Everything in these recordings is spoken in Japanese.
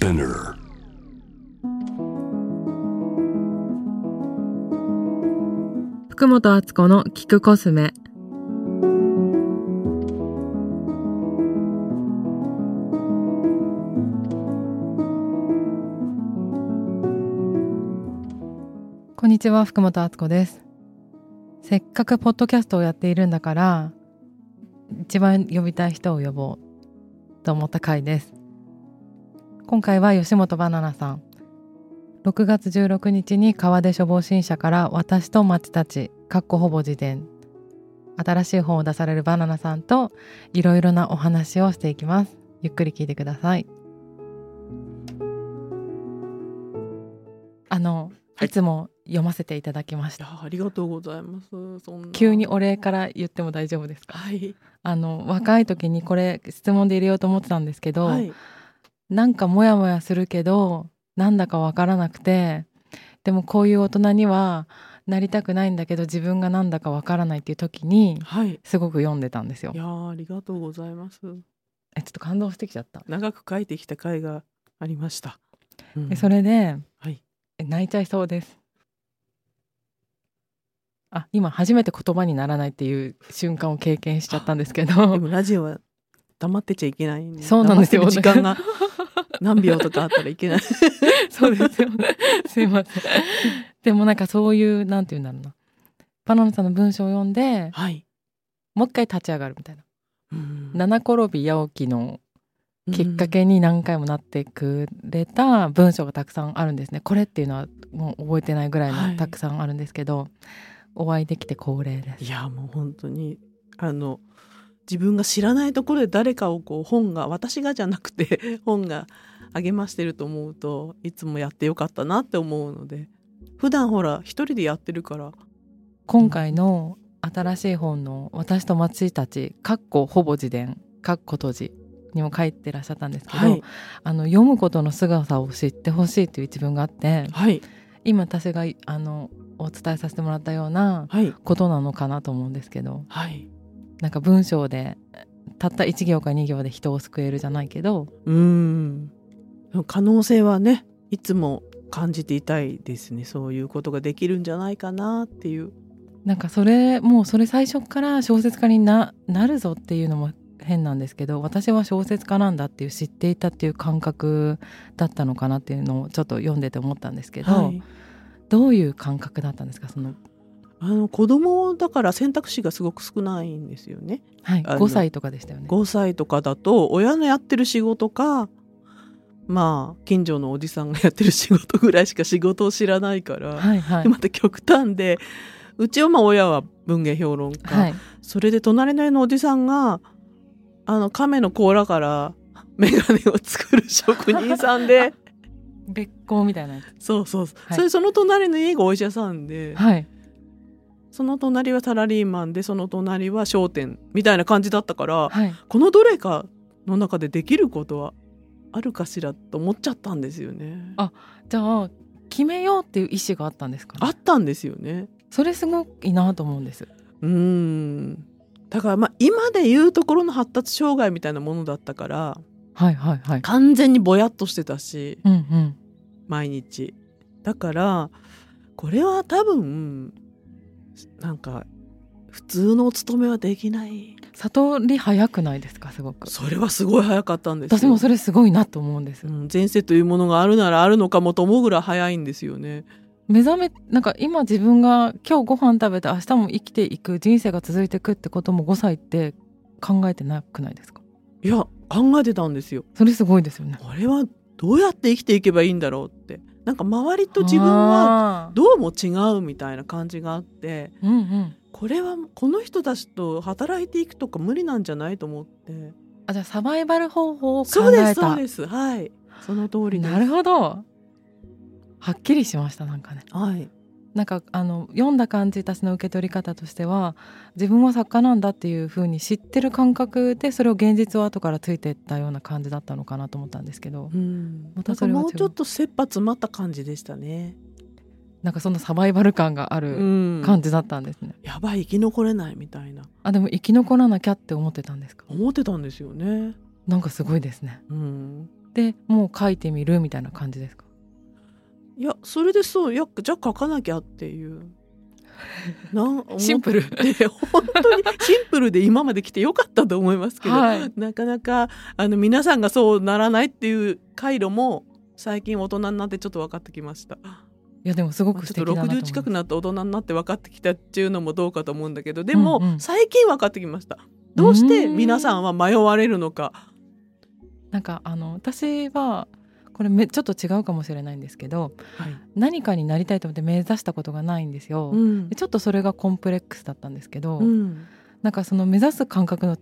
Spinner. 福本敦子の聞くコスメこんにちは福本敦子ですせっかくポッドキャストをやっているんだから一番呼びたい人を呼ぼうと思った回です今回は吉本バナナさん。6月16日に川出処方新社から私と町たちかっこほぼ自伝。新しい本を出されるバナナさんといろいろなお話をしていきます。ゆっくり聞いてください。あの、はい。い、つも読ませていただきました。ありがとうございます。急にお礼から言っても大丈夫ですか？はい。あの若い時にこれ質問で入れようと思ってたんですけど、はいなんかモヤモヤするけどなんだかわからなくてでもこういう大人にはなりたくないんだけど自分がなんだかわからないっていう時にはい。すごく読んでたんですよい。やーありがとうございます。えちょっと感動してきちゃった。長く書いてきた回がありました。うんでそれではいえ泣いちゃいそうです。あ今初めて言葉にならないっていう瞬間を経験しちゃったんですけ でどもラジオは黙ってちゃいけないんで。そうなんですよ時間が何秒とかあったらいけない。そうですよね。すいません。でもなんかそういうなんて言うんだろうなバナナさんの文章を読んではい。もう一回立ち上がるみたいな。うん七転び八起きのきっかけに何回もなってくれた文章がたくさんあるんですね。これっていうのはもう覚えてないぐらいはいのたくさんあるんですけど、お会いできて光栄です。いやもう本当にあの自分が知らないところで誰かをこう本が私がじゃなくて 本が励ましてると思うといつもやってよかったなって思うので。普段ほら一人でやってるから。今回の新しい本の私と松たちかっこほぼ自伝かっこ閉じにも書いてらっしゃったんですけど、はい。あの読むことの姿を知ってほしいという一文があってはい。今私があのお伝えさせてもらったようなはい。ことなのかなと思うんですけど。はいなんか文章でたった1行か2行で人を救えるじゃないけどうーん可能性はねいつも感じていたいですね。そういうことができるんじゃないかなっていう。なんかそれもうそれ最初から小説家にななるぞっていうのも変なんですけど私は小説家なんだっていう知っていたっていう感覚だったのかなっていうのをちょっと読んでて思ったんですけど、はい。どういう感覚だったんですか？その、あの子供だから選択肢がすごく少ないんですよね。はい、あの5歳とかでしたよね。5歳とかだと親のやってる仕事かまあ近所のおじさんがやってる仕事ぐらいしか仕事を知らないから、はいはい。でまた極端でうちはまあ親は文芸評論家、はい、それで隣の家のおじさんがあの亀の甲羅から眼鏡を作る職人さんで 別行みたいなやつ。そうそう。そう、はい。それその隣の家がお医者さんで、はい、その隣はサラリーマンでその隣は商店みたいな感じだったから、はい、このどれかの中でできることはあるかしらと思っちゃったんですよね。あじゃあ決めようっていう意思があったんですか、ね、あったんですよね。それすごくいいなと思うんです。うーんだからまあ今で言うところの発達障害みたいなものだったからはいはいはい。完全にぼやっとしてたしうんうん。毎日だからこれは多分なんか普通のお勤めはできない悟り早くないですか？すごく。それはすごい早かったんですよ私もそれすごいなと思うんです。うん、前世というものがあるならあるのかもと思うぐらい早いんですよね。目覚めなんか今自分が今日ご飯食べて明日も生きていく人生が続いていくってことも5歳って考えてなくないですか？いや考えてたんですよ。それすごいですよね。これはどうやって生きていけばいいんだろうってなんか周りと自分はは、どうも違うみたいな感じがあってうんうん、これはこの人たちと働いていくとか無理なんじゃないと思って。あじゃあサバイバル方法を考そうですえたそうです。はい。その通りなるほど。はっきりしましたなんかね。はいなんかあの読んだ感じ私の受け取り方としては自分は作家なんだっていう風に知ってる感覚でそれを現実を後からついていったような感じだったのかなと思ったんですけどうん。またそれはもうちょっと切羽詰まった感じでしたね。なんかそのサバイバル感があうるん感じだったんですね、やばい生き残れないみたいな。あでも生き残らなきゃって思ってたんですか？思ってたんですよね。なんかすごいですね。うん。でもう書いてみるみたいな感じですか？いやそれでそういやじゃあ書かなきゃっていう。なんシンプル。思って本当にシンプルで今まで来てよかったと思いますけど、はい。なかなかあの皆さんがそうならないっていう回路も最近大人になってちょっと分かってきました。いやでもすごく素60敵だなと思います。近くなって大人になって分かってきたっていうのもどうかと思うんだけどでも、うん。うん最近分かってきました。どうして皆さんは迷われるのか。なんかあの私はこれめちょっと違うかもしれないんですけどはい。何かになりたいと思って目指したことがないんですよ、うん。でちょっとそれがコンプレックスだったんですけど、うん。なんかその目指す感覚の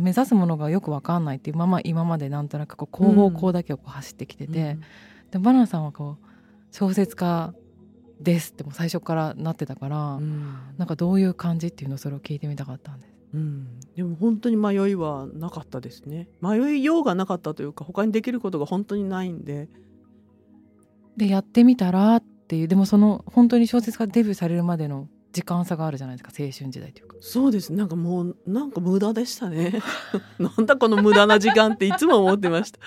目指すものがよく分かんないっていうまま今までなんとなくこう広報校だけをこう走ってきてて、でバナナさんはこう小説家ですってもう最初からなってたから、うん。なんかどういう感じっていうのをそれを聞いてみたかったんです。うん。でも本当に迷いはなかったですね。迷いようがなかったというか他にできることが本当にないんで。でやってみたらっていうでもその本当に小説家デビューされるまでの時間差があるじゃないですか青春時代というか。そうです。なんかもうなんか無駄でしたね。なんだこの無駄な時間っていつも思ってました。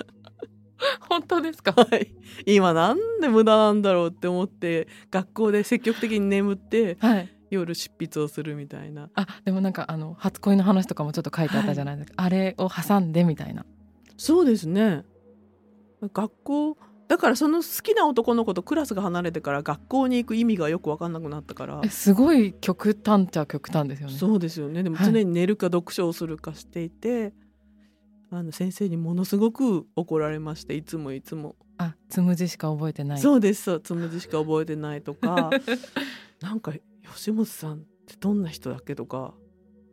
本当ですか？はい。今なんで無駄なんだろうって思って学校で積極的に眠ってはい夜執筆をするみたいな。あでもなんかあの初恋の話とかもちょっと書いてあったじゃないですか、あれを挟んでみたいな。そうですね。学校だからその好きな男の子とクラスが離れてから学校に行く意味がよく分かんなくなったから。えすごい極端っちゃ極端ですよね。そうですよね。でもはい。常に寝るか読書をするかしていて、あの先生にものすごく怒られましていつもいつも、あつむじしか覚えてない。そうですそうつむじしか覚えてないとか。なんか吉本さんってどんな人だっけとか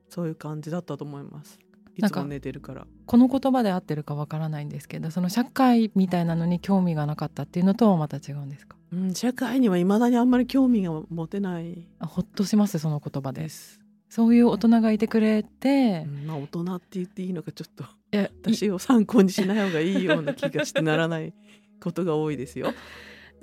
そういう感じだったと思います。いつも寝てるから。この言葉で合ってるかわからないんですけどその社会みたいなのに興味がなかったっていうのとはまた違うんですか？うん、社会にはいまだにあんまり興味が持てない。あほっとしますその言葉で。です、そういう大人がいてくれて。う、んまあ大人って言っていいのかちょっと。私を参考にしない方がいいような気がしてならないことが多いですよ。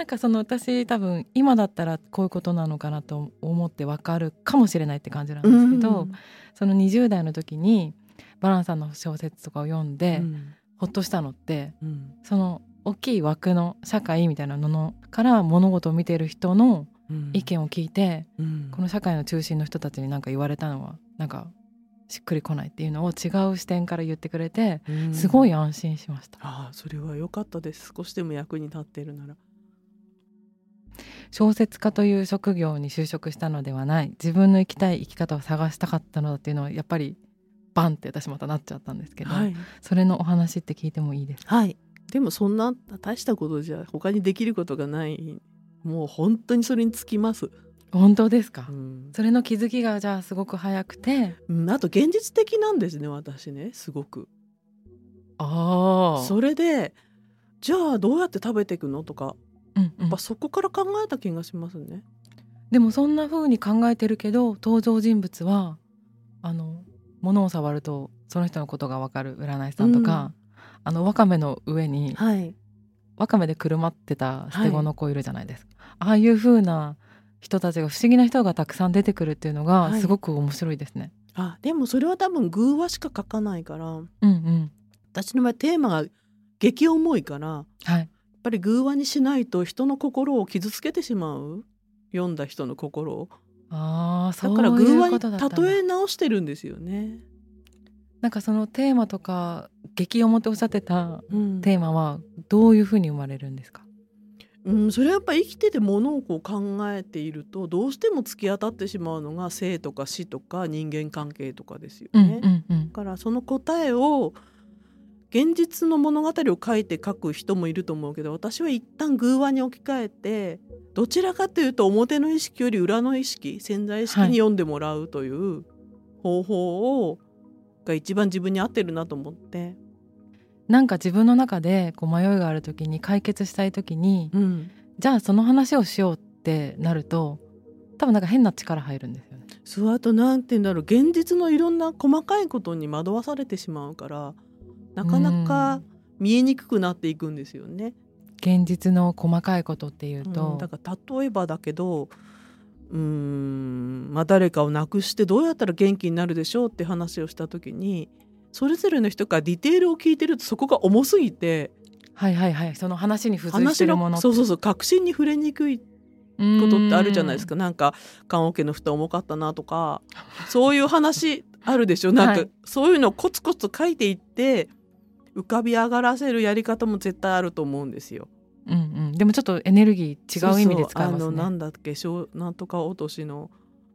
なんかその私多分今だったらこういうことなのかなと思ってわかるかもしれないって感じなんですけど、その20代の時にバランさんの小説とかを読んで、うん。ほっとしたのってうん。その大きい枠の社会みたいなのから物事を見ている人のうん。意見を聞いて、うん。この社会の中心の人たちに何か言われたのはなんかしっくりこないっていうのを違う視点から言ってくれてうんすごい安心しました。ああそれは良かったです少しでも役に立っているなら小説家という職業に就職したのではない。自分の生きたい生き方を探したかったのだっていうのはやっぱりバンって私またなっちゃったんですけど、はい、それのお話って聞いてもいいですか？はい、でもそんな大したことじゃ他にできることがない。もう本当にそれにつきます、本当ですか、うん。それの気づきがじゃあすごく早くて？うん。あと現実的なんですね私ね。すごく。あそれでじゃあどうやって食べていくの？とかうんうん。やっぱそこから考えた気がしますね。でもそんな風に考えてるけど登場人物はあの物を触るとその人のことがわかる占い師さんとか、あのワカメの上にはい、ワカメでくるまってた捨て子の子いるじゃないですか、ああいう風な人たちが不思議な人がたくさん出てくるっていうのがはい。すごく面白いですね。あでもそれは多分偶話しか書かないからうんうん。私の場合テーマが激重いからやはい。っぱり偶話にしないと人の心を傷つけてしまう？読んだ人の心を。あだから偶話に例え直してるんですよね。なんかそのテーマとか激重っておっしゃってたうん。テーマはどういう風に生まれるんですか？うん、それはやっぱ生きててものをこう考えているとどうしても突き当たってしまうのが生とか死とか人間関係とかですようんね。うんうん。だからその答えを現実の物語を書いて書く人もいると思うけど私は一旦偶話に置き換えてどちらかというと表の意識より裏の意識潜在意識に読んでもらうという方法を、が一番自分に合ってるなと思って、なんか自分の中でこう迷いがある時に解決したい時にうん、じゃあその話をしようってなると多分なんか変な力入るんですよね。そうあとなんて言うんだろう。現実のいろんな細かいことに惑わされてしまうからなかなか見えにくくなっていくんですよね。現実の細かいことっていうと、うんだから例えばだけどうーん、まあ、誰かを亡くしてどうやったら元気になるでしょうって話をした時にそれぞれの人からディテールを聞いてるとそこが重すぎてはいはいはい。その話に付随して話るもの。のそうそうそう確信に触れにくいことってあるじゃないですか。なんか棺桶の蓋重かったなとかそういう話あるでしょ。なんか、はい。そういうのをコツコツ書いていって浮かび上がらせるやり方も絶対あると思うんですよ。うんうん。でもちょっとエネルギー違う意味で使いますね。そうそう。あのなんだっけしょうなんとか落としの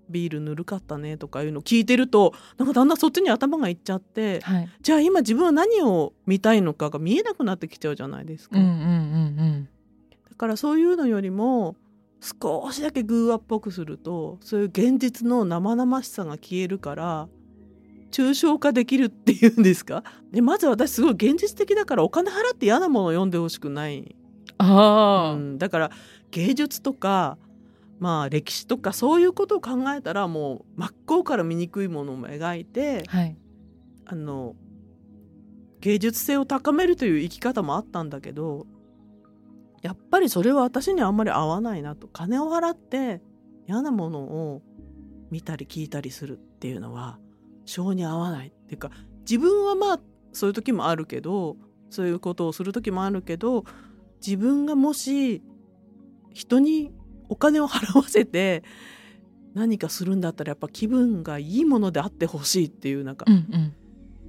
ビールぬるかったねとかいうの聞いてるとなんかだんだんそっちに頭がいっちゃってはい。じゃあ今自分は何を見たいのかが見えなくなってきちゃうじゃないですか。うんうんうんだからそういうのよりも少しだけ偶話っぽくするとそういう現実の生々しさが消えるから抽象化できるっていうんですか？でまず私すごい現実的だからお金払って嫌なものを読んでほしくない、ああ、うん、だから芸術とかまあ歴史とかそういうことを考えたらもう真っ向から醜いものも描いてはい。あの芸術性を高めるという生き方もあったんだけどやっぱりそれは私にはあんまり合わないなと。金を払って嫌なものを見たり聞いたりするっていうのは性に合わないっていうか自分はまあそういう時もあるけどそういうことをする時もあるけど自分がもし人にお金を払わせて何かするんだったらやっぱ気分がいいものであってほしいっていうなんかうんうん。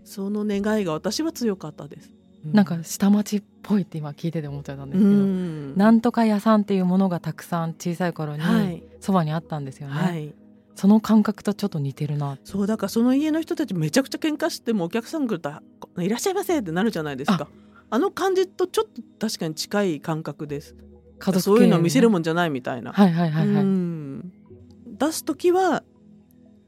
その願いが私は強かったです。なんか下町っぽいって今聞いてて思っちゃったんでうすけど、ん。なんとか屋さんっていうものがたくさん小さい頃にはい。そばにあったんですよね、はい、その感覚とちょっと似てるな。そうだからその家の人たちめちゃくちゃ喧嘩してもお客さん来ると「いらっしゃいませ」ってなるじゃないですか。あ。の感じとちょっと確かに近い感覚です。家族そういうのは見せるももんじゃないみたいな、はいはいはいはい、うん。出す時は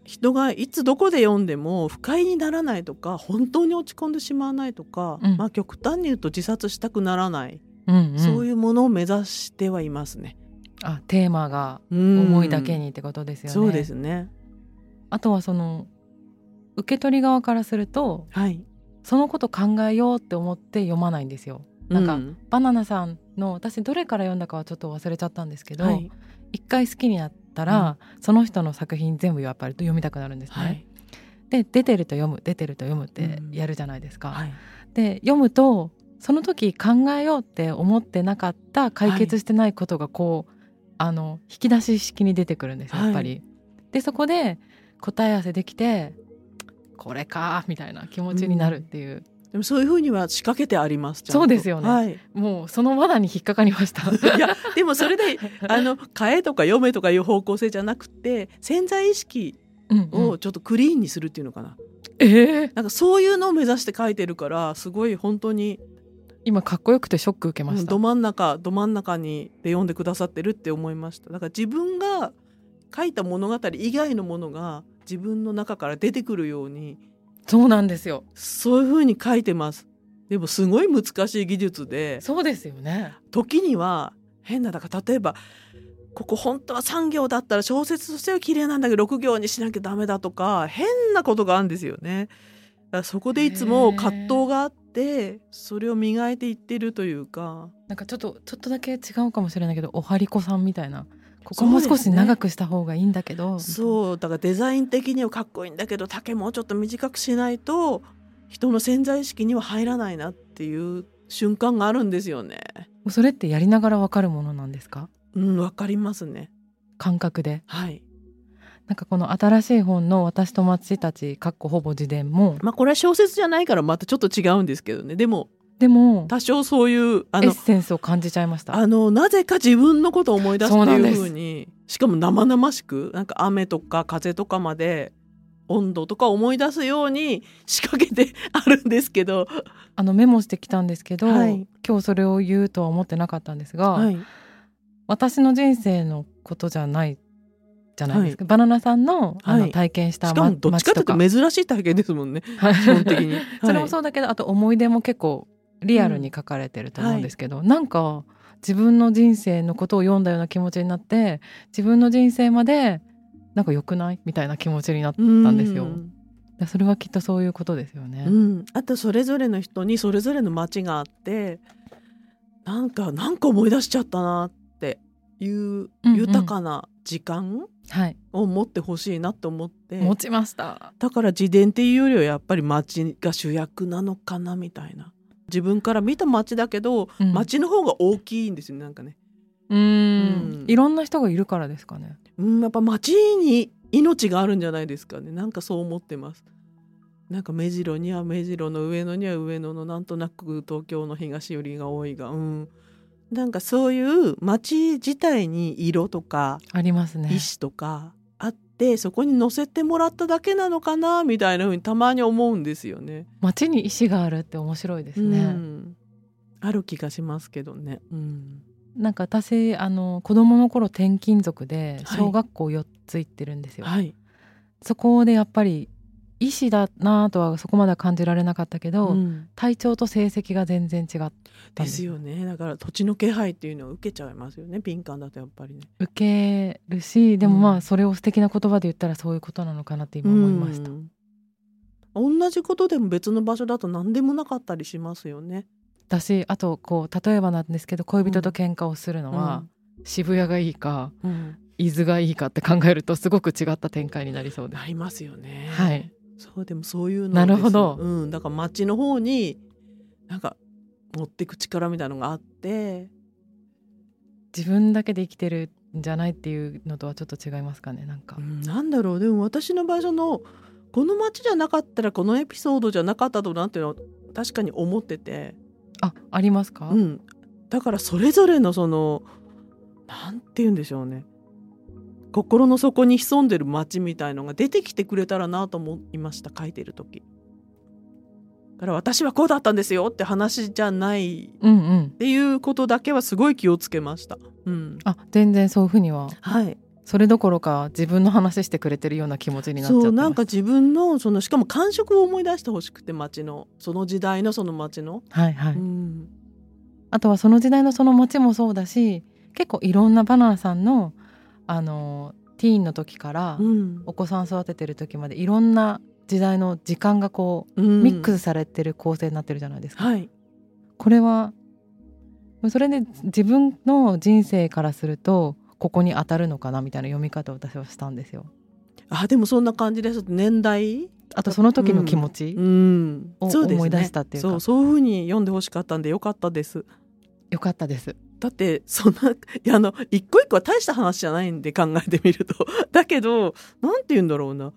人がいつどこで読んでも不快にならないとか本当に落ち込んでしまわないとか、うん。まあ極端に言うと自殺したくならない、うんうん、そういうものを目指してはいますね。あテーマが思思いだけにってことですよね、そうですね。あとはその受け取り側からするとはい。そのこと考えようって思って読まないんですよ。なんか、うバナナさんの私どれから読んだかはちょっと忘れちゃったんですけど、はい。一回好きになったら、その人の作品全部やっぱり読みたくなるんですね。はい。で出てると読む出てると読むってやるじゃないですか。はい。で読むとその時考えようって思ってなかった解決してないことがこう、あの引き出し式に出てくるんですよやっぱり。でそこで答え合わせできてこれかみたいな気持ちになるっていう、でもそういうふうには仕掛けてあります。そうですよねはい。もうその罠に引っかかりました。いやでもそれで あの変えとか読めとかいう方向性じゃなくて潜在意識うんうんをちょっとクリーンにするっていうのかな。えーなんかそういうのを目指して書いてるからすごい本当に今かっこよくてショック受けました。うんど真ん中ど真ん中にで読んでくださってるって思いました。だから自分が書いた物語以外のものが自分の中から出てくるようにそうなんですよ。そういうふうに書いてます。でもすごい難しい技術でそうですよね。時には変なだから例えばここ本当は3行だったら小説としては綺麗なんだけど6行にしなきゃダメだとか変なことがあるんですよね。だからそこでいつも葛藤があってそれを磨いていってるというかなんかちょっとちょっとだけ違うかもしれないけどおはりこさんみたいなここもう少し長くした方がいいんだけどそうだからデザイン的にはかっこいいんだけど丈もうちょっと短くしないと人の潜在意識には入らないなっていう瞬間があるんですよね。うそれってやりながらわかるものなんですか？うんわかりますね。感覚ではい。なんかこの新しい本の私と町たちかっこほぼ自伝もまあこれは小説じゃないからまたちょっと違うんですけどね。でもでも多少そういうあのエッセンスを感じちゃいました。あのなぜか自分のことを思い出すっていうふうにしかも生々しくなんか雨とか風とかまで温度とか思い出すように仕掛けてあるんですけど、あのメモしてきたんですけど、はい。今日それを言うとは思ってなかったんですが、はい、私の人生のことじゃないじゃないですか、バナナさんのあのはい。体験した、しかもどっちかというと街珍しい体験ですもんね。基本的に、それもうそうだけど、あと思い出も結構リアルに書かれてると思うんですけど、なんか自分の人生のことを読んだような気持ちになって自分の人生までなんか良くない？みたいな気持ちになったんですよ。それはきっとそういうことですよね。うん、あとそれぞれの人にそれぞれの街があってなんかなんか思い出しちゃったなっていううんうん。豊かな時間はい、を持ってほしいなと思って、持ちました。だから自伝っていうよりはやっぱり街が主役なのかなみたいな。自分から見た街だけど、うん。街の方が大きいんですよねなんかね。うーん。うん。いろんな人がいるからですかね。うん、やっぱ街に命があるんじゃないですかね。なんかそう思ってます。なんか目白には目白の上野には上野のなんとなく東京の東寄りが多いがうんなんかそういう街自体に色とかありますね。意志とかあってそこに乗せてもらっただけなのかなみたいな風にたまに思うんですよね。街に意志があるって面白いですね、うん。ある気がしますけどね。うん、なんか私あの子供の頃転勤族ではい。小学校4つ行ってるんですよ、はい、そこでやっぱり意志だなとはそこまでは感じられなかったけど、うん。体調と成績が全然違ったんです。よね。だから土地の気配っていうのを受けちゃいますよね。敏感だとやっぱりね。受けるしでもうん。まあそれを素敵な言葉で言ったらそういうことなのかなって今思いました、うん。同じことでも別の場所だと何でもなかったりしますよね。だしあとこう例えばなんですけど恋人と喧嘩をするのは、渋谷がいいか伊豆がいいかって考えるとすごく違った展開になりそうです。なりますよね。はい。そうでもそういうのなるほど。うん、だから街の方になんか持ってく力みたいのがあって、自分だけで生きてるんじゃないっていうのとはちょっと違いますかねなんか、うんなんだろう。でも私の場合そのこの街じゃなかったらこのエピソードじゃなかったとなっていうのは確かに思ってて、あありますか、うん、だからそれぞれのそのなんて言うんでしょうね心の底に潜んでる街みたいのが出てきてくれたらなと思いました書いてる時。だから私はこうだったんですよって話じゃないうんうんっていうことだけはすごい気をつけました。うん、あ全然そういうふうにははい。それどころか自分の話してくれてるような気持ちになっちゃってなんか自分のそのしかも感触を思い出してほしくて街のその時代のその街の。はいはい、うんあとはその時代のその街もそうだし結構いろんなバナナさんのあのティーンの時からうんお子さん育ててる時までいろんな時代の時間がこううんミックスされてる構成になってるじゃないですか。はい。これはそれで自分の人生からするとここに当たるのかなみたいな読み方を私はしたんですよ。あでもそんな感じです年代？あとその時の気持ち、うんを思い出したっていうかそうそういうふうに読んでほしかったんでよかったです。よかったです。だってそんないやあの一個一個は大した話じゃないんで考えてみると だけどなんて言うんだろうな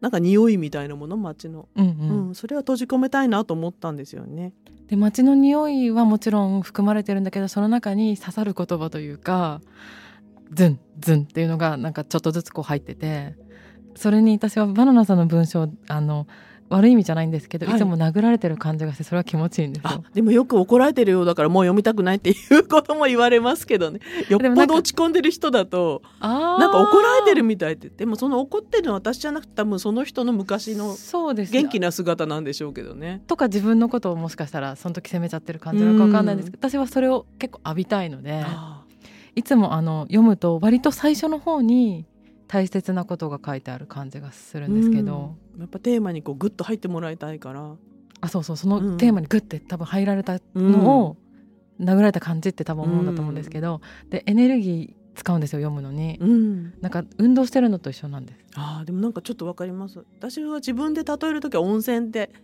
なんか匂いみたいなもの街の、うんううんんそれは閉じ込めたいなと思ったんですよね。で街の匂いはもちろん含まれてるんだけどその中に刺さる言葉というかズンズンっていうのがなんかちょっとずつこう入っててそれに私はバナナさんの文章あの悪い意味じゃないんですけど、はい。い、つも殴られてる感じがしてそれは気持ちいいんですあよ。でもよく怒られてるよ。うだからもう読みたくないっていうことも言われますけどね。よっぽど落ち込んでる人だとなんか怒られてるみたいって。でもその怒ってるのは私じゃなくて多分その人の昔のそうです元気な姿なんでしょうけどね。とか自分のことをもしかしたらその時責めちゃってる感じなのかわかんないんですけど私はそれを結構浴びたいのであいつもあの読むと割と最初の方に大切なことが書いてある感じがするんですけど、うん。やっぱテーマにこうグッと入ってもらいたいから。あそうそうそのテーマにグッて多分入られたうん。のを殴られた感じって多分思うんだと思うんですけど、でエネルギー使うんですよ読むのに、うん、なんか運動してるのと一緒なんです。あーでもなんかちょっとわかります。私は自分で例える時は温泉っていうふう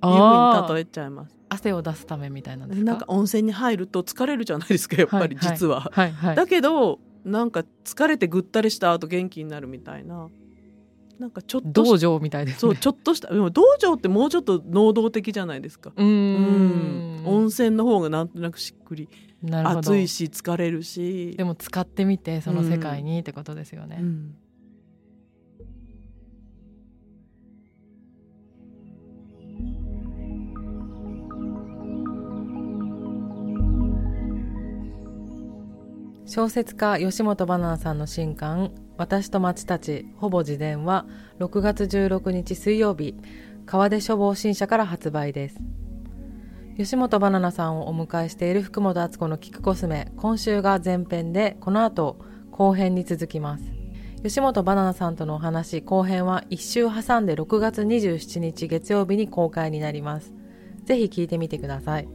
あーに例えちゃいます。汗を出すためみたいなんですか？なんか温泉に入ると疲れるじゃないですかやっぱりはいはい。実は、はいはい。だけどなんか疲れてぐったりした後元気になるみたいな。なんかちょっとし道場みたいですね。そうちょっとしたでも道場ってもうちょっと能動的じゃないですか。うん。ん。温泉の方がなんとなくしっくり。なるほど。暑いし疲れるし。でも使ってみてその世界にってことですよね、うん小説家吉本ばななさんの新刊「私と町たちほぼ自伝」は6月16日水曜日川出書房新社から発売です。吉本ばななさんをお迎えしている福本敦子の聞くコスメ今週が前編でこの後後編に続きます。吉本ばななさんとのお話後編は1週挟んで6月27日月曜日に公開になります。ぜひ聞いてみてください。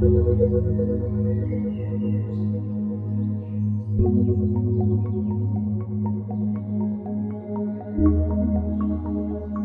Thank you.